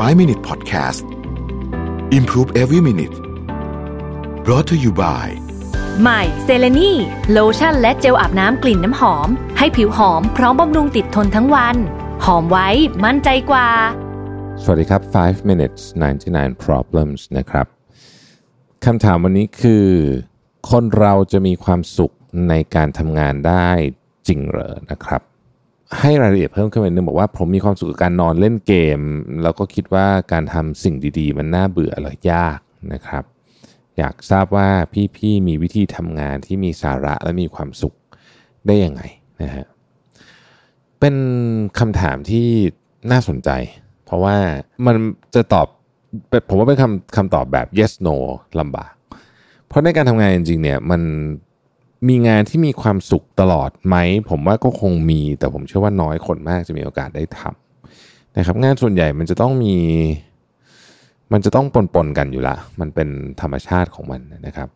5 Minute Podcast Improve Every Minute brought to you by ใหม่เซเลนีโลชั่นและเจลอาบน้ำกลิ่นน้ำหอม ให้ผิวหอมพร้อมบำรุงติดทนทั้งวัน หอมไว้มั่นใจกว่า สวัสดีครับ 5 minutes 99 problems นะครับคำถามวันนี้คือ คนเราจะมีความสุขในการทำงานได้จริงเหรอนะครับ ให้รายละเอียดเพิ่มขึ้นไปนึงบอกว่าผมมีความสุขกับการนอนเล่นเกม แล้วก็คิดว่าการทำสิ่งดีๆ มันน่าเบื่อหรือยากนะครับ อยากทราบว่าพี่ๆมีวิธีทำงานที่มีสาระและมีความสุขได้ยังไงนะฮะเป็นคำถามที่น่าสนใจ เพราะว่ามันจะตอบผมว่าเป็นคำคำตอบแบบ yes no ลำบาก เพราะในการทำงานจริงๆเนี่ยมัน มีงานที่มีความสุขตลอดไหม ผมว่าก็คงมี แต่ผมเชื่อว่าน้อยคนมากจะมีโอกาสได้ทำนะครับ งานส่วนใหญ่มันจะต้องมี มันจะต้องปนๆกันอยู่ละ มันเป็นธรรมชาติของมันนะครับ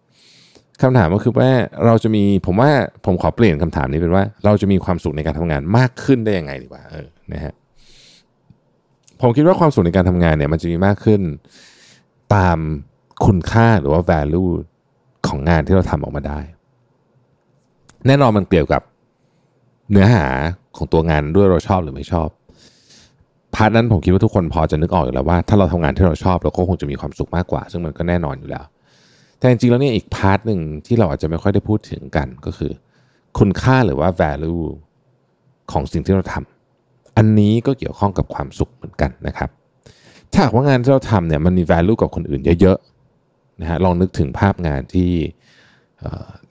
คำถามก็คือว่าเราจะมีผมว่าผมขอเปลี่ยนคำถามนี้เป็นว่า เราจะมีความสุขในการทำงานมากขึ้นได้ยังไงดีกว่าเออนะฮะผมคิดว่าความสุขในการทำงานเนี่ย มันจะมีมากขึ้นตามคุณค่าหรือว่า value ของงานที่เราทำออกมาได้ แน่นอนมันเกี่ยวกับเนื้อหาของตัวงานด้วยเราชอบหรือไม่ชอบ part นั้นผมคิดว่าทุกคนพอจะนึกออกอยู่แล้วว่าถ้าเราทำงานที่เราชอบเราก็คงจะมีความสุขมากกว่า ซึ่งมันก็แน่นอนอยู่แล้ว แต่จริงๆแล้วเนี่ยอีก part หนึ่งที่เราอาจจะไม่ค่อยได้พูดถึงกันก็คือ คุณค่าหรือว่า value ของสิ่งที่เราทำอันนี้ก็เกี่ยวข้องกับความสุขเหมือนกันนะครับ ถ้าหากว่างานที่เราทำเนี่ยมันมี value กับคนอื่นเยอะๆนะฮะลองนึกถึงภาพงานที่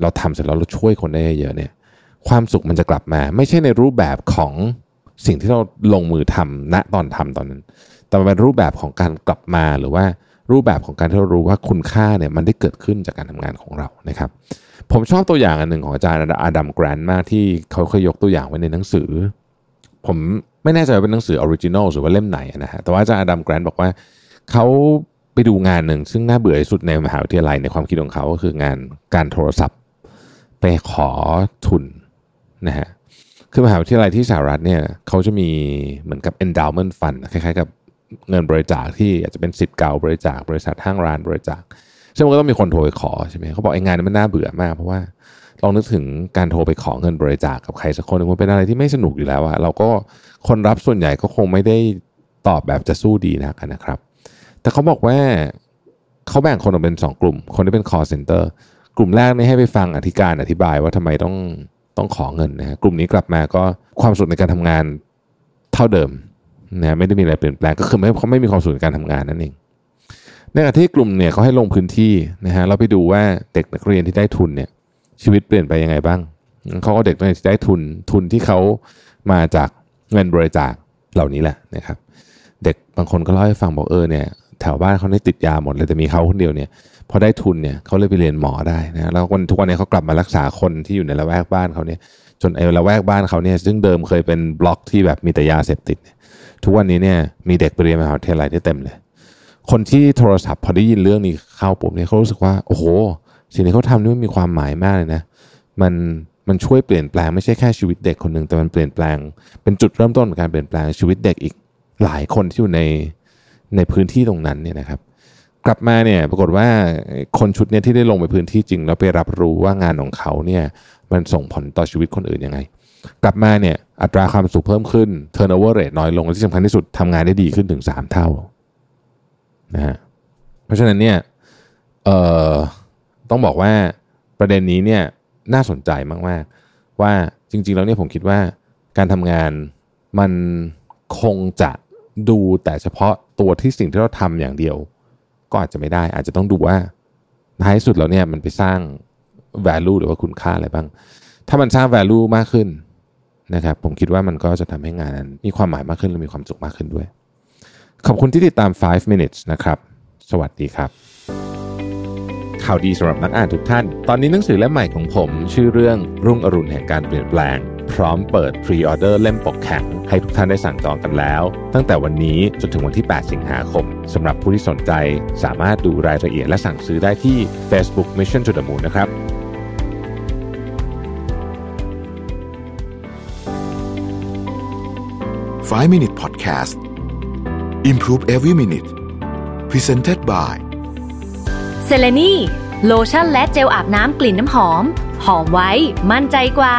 เราทำเสร็จแล้วเราช่วยคนได้เยอะเนี่ยความสุขมันจะกลับมา ไม่ใช่ในรูปแบบของสิ่งที่เราลงมือทำณตอนทำตอนนั้น แต่มันเป็นรูปแบบของการกลับมาหรือว่ารูปแบบของการที่เรารู้ว่าคุณค่าเนี่ยมันได้เกิดขึ้นจากการทำงานของเรานะครับ ผมชอบตัวอย่างอันหนึ่งของอาจารย์อาดัมแกรนด์มากที่เขาเคยยกตัวอย่างไว้ในหนังสือ ผมไม่แน่ใจว่าเป็นหนังสือ Originals หรือว่าเล่มไหนนะฮะแต่ว่าอาจารย์ Adam Grant บอกว่าเขา ไปดูงานหนึ่งซึ่งน่าเบื่อที่สุดในมหาวิทยาลัยในความคิดของเขาก็คืองานการโทรศัพท์ ไปขอทุนนะฮะคือมหาวิทยาลัยที่สหรัฐเนี่ยเขาจะมีเหมือนกับ endowment fund คล้ายๆกับเงินบริจาคที่อาจจะเป็นศิษย์เก่าบริจาค บริษัทห้างร้านบริจาคซึ่งมันก็ต้องมีคนโทรไปขอใช่ไหมเขาบอกไอ้งานนี้มันน่าเบื่อมาก เพราะว่าลองนึกถึงการโทรไปขอเงินบริจาคกับใครสักคนมันเป็นอะไรที่ไม่สนุกอยู่แล้วอะเราก็คนรับส่วนใหญ่ก็คงไม่ได้ตอบแบบจะสู้ดีนักนะครับ แต่เขาบอกว่าเขาแบ่งคนออกเป็นสองกลุ่ม คนที่เป็น call center กลุ่มแรกนี่ให้ไปฟังอธิการอธิบายว่าทำไมต้องต้องขอเงินนะฮะกลุ่มนี้กลับมาก็ความสุขในการทำงานเท่าเดิมนะไม่ได้มีอะไรเปลี่ยนแปลงก็คือไม่เขาไม่มีความสุขในการทำงานนั่นเองในขณะที่กลุ่มเนี่ยเขาให้ลงพื้นที่นะฮะเราไปดูว่าเด็กนักเรียนที่ได้ทุนเนี่ยชีวิตเปลี่ยนไปยังไงบ้างเขาก็เด็กนักเรียนที่ได้ทุนทุนที่เขามาจากเงินบริจาคเหล่านี้แหละนะครับ เด็กบางคนก็เล่าให้ฟังบอกเออเนี่ย แถวบ้านเขาได้ติดยาหมดเลยแต่มีเขาคนเดียวเนี่ยพอได้ทุนเนี่ยเขาเลยไปเรียนหมอได้นะแล้ววันทุกวันนี้เขากลับมารักษาคนที่อยู่ในละแวกบ้านเขาเนี่ยจนไอ้ละแวกบ้านเขาเนี่ยซึ่งเดิมเคยเป็นบล็อกที่แบบมีแต่ยาเสพติด ทุกวันนี้เนี่ยมีเด็กไปเรียนมหาวิทยาลัยที่เต็มเลย คนที่โทรศัพท์พอได้ยินเรื่องนี้เข้าปุ๊บเนี่ยเขารู้สึกว่าโอ้โห สิ่งที่เขาทำนี่มันมีความหมายมากเลยนะ มันมันช่วยเปลี่ยนแปลงไม่ใช่แค่ชีวิตเด็กคนหนึ่งแต่มันเปลี่ยนแปลง เป็นจุดเริ่มต้นของการเปลี่ยนแปลงชีวิตเด็กอีกหลายคนที่อยู่ใน ในพื้นที่ตรงนั้นเนี่ยนะครับ กลับมาเนี่ยปรากฏว่าคนชุดเนี้ที่ได้ลงไปพื้นที่จริง แล้วไปรับรู้ว่างานของเขาเนี่ยมันส่งผลต่อชีวิตคนอื่นยังไง กลับมาเนี่ยอัตราความสุขเพิ่มขึ้น turnover rate น้อยลงและที่สำคัญที่สุดทำงานได้ดีขึ้นถึง 3 เท่านะฮะเพราะฉะนั้นเนี่ยเอ่อต้องบอกว่าประเด็นนี้เนี่ยน่าสนใจมากๆว่าจริงๆแล้วเนี่ยผมคิดว่าการทำงานมันคงจะ ดูแต่เฉพาะตัวที่สิ่งที่เราทำอย่างเดียว ก็อาจจะไม่ได้ อาจจะต้องดูว่าท้ายสุดแล้วเนี่ยมันไปสร้าง value หรือว่าคุณค่าอะไรบ้าง ถ้ามันสร้าง value มากขึ้นนะครับผมคิดว่ามันก็จะทำให้งานนั้นมีความหมายมากขึ้นและมีความสุขมากขึ้นด้วย ขอบคุณที่ติดตาม 5 minutes นะครับ สวัสดีครับ ข่าวดีสำหรับนักอ่านทุกท่าน ตอนนี้หนังสือเล่มใหม่ของผม ชื่อเรื่องรุ่งอรุณแห่งการเปลี่ยนแปลง พร้อมเปิดพรีออเดอร์เล่มปกแข็ง ให้ทุกท่านได้สั่งจองกันแล้ว ตั้งแต่วันนี้จนถึงวันที่ 8 สิงหาคมสำหรับผู้ที่สนใจสามารถดูรายละเอียดและสั่งซื้อได้ที่ Facebook Mission to the Moon นะครับ5 Minute Podcast Improve Every Minute Presented by เซเลนีโลชั่นและเจลอาบน้ำกลิ่นน้ำหอม หอมไว้ มั่นใจกว่า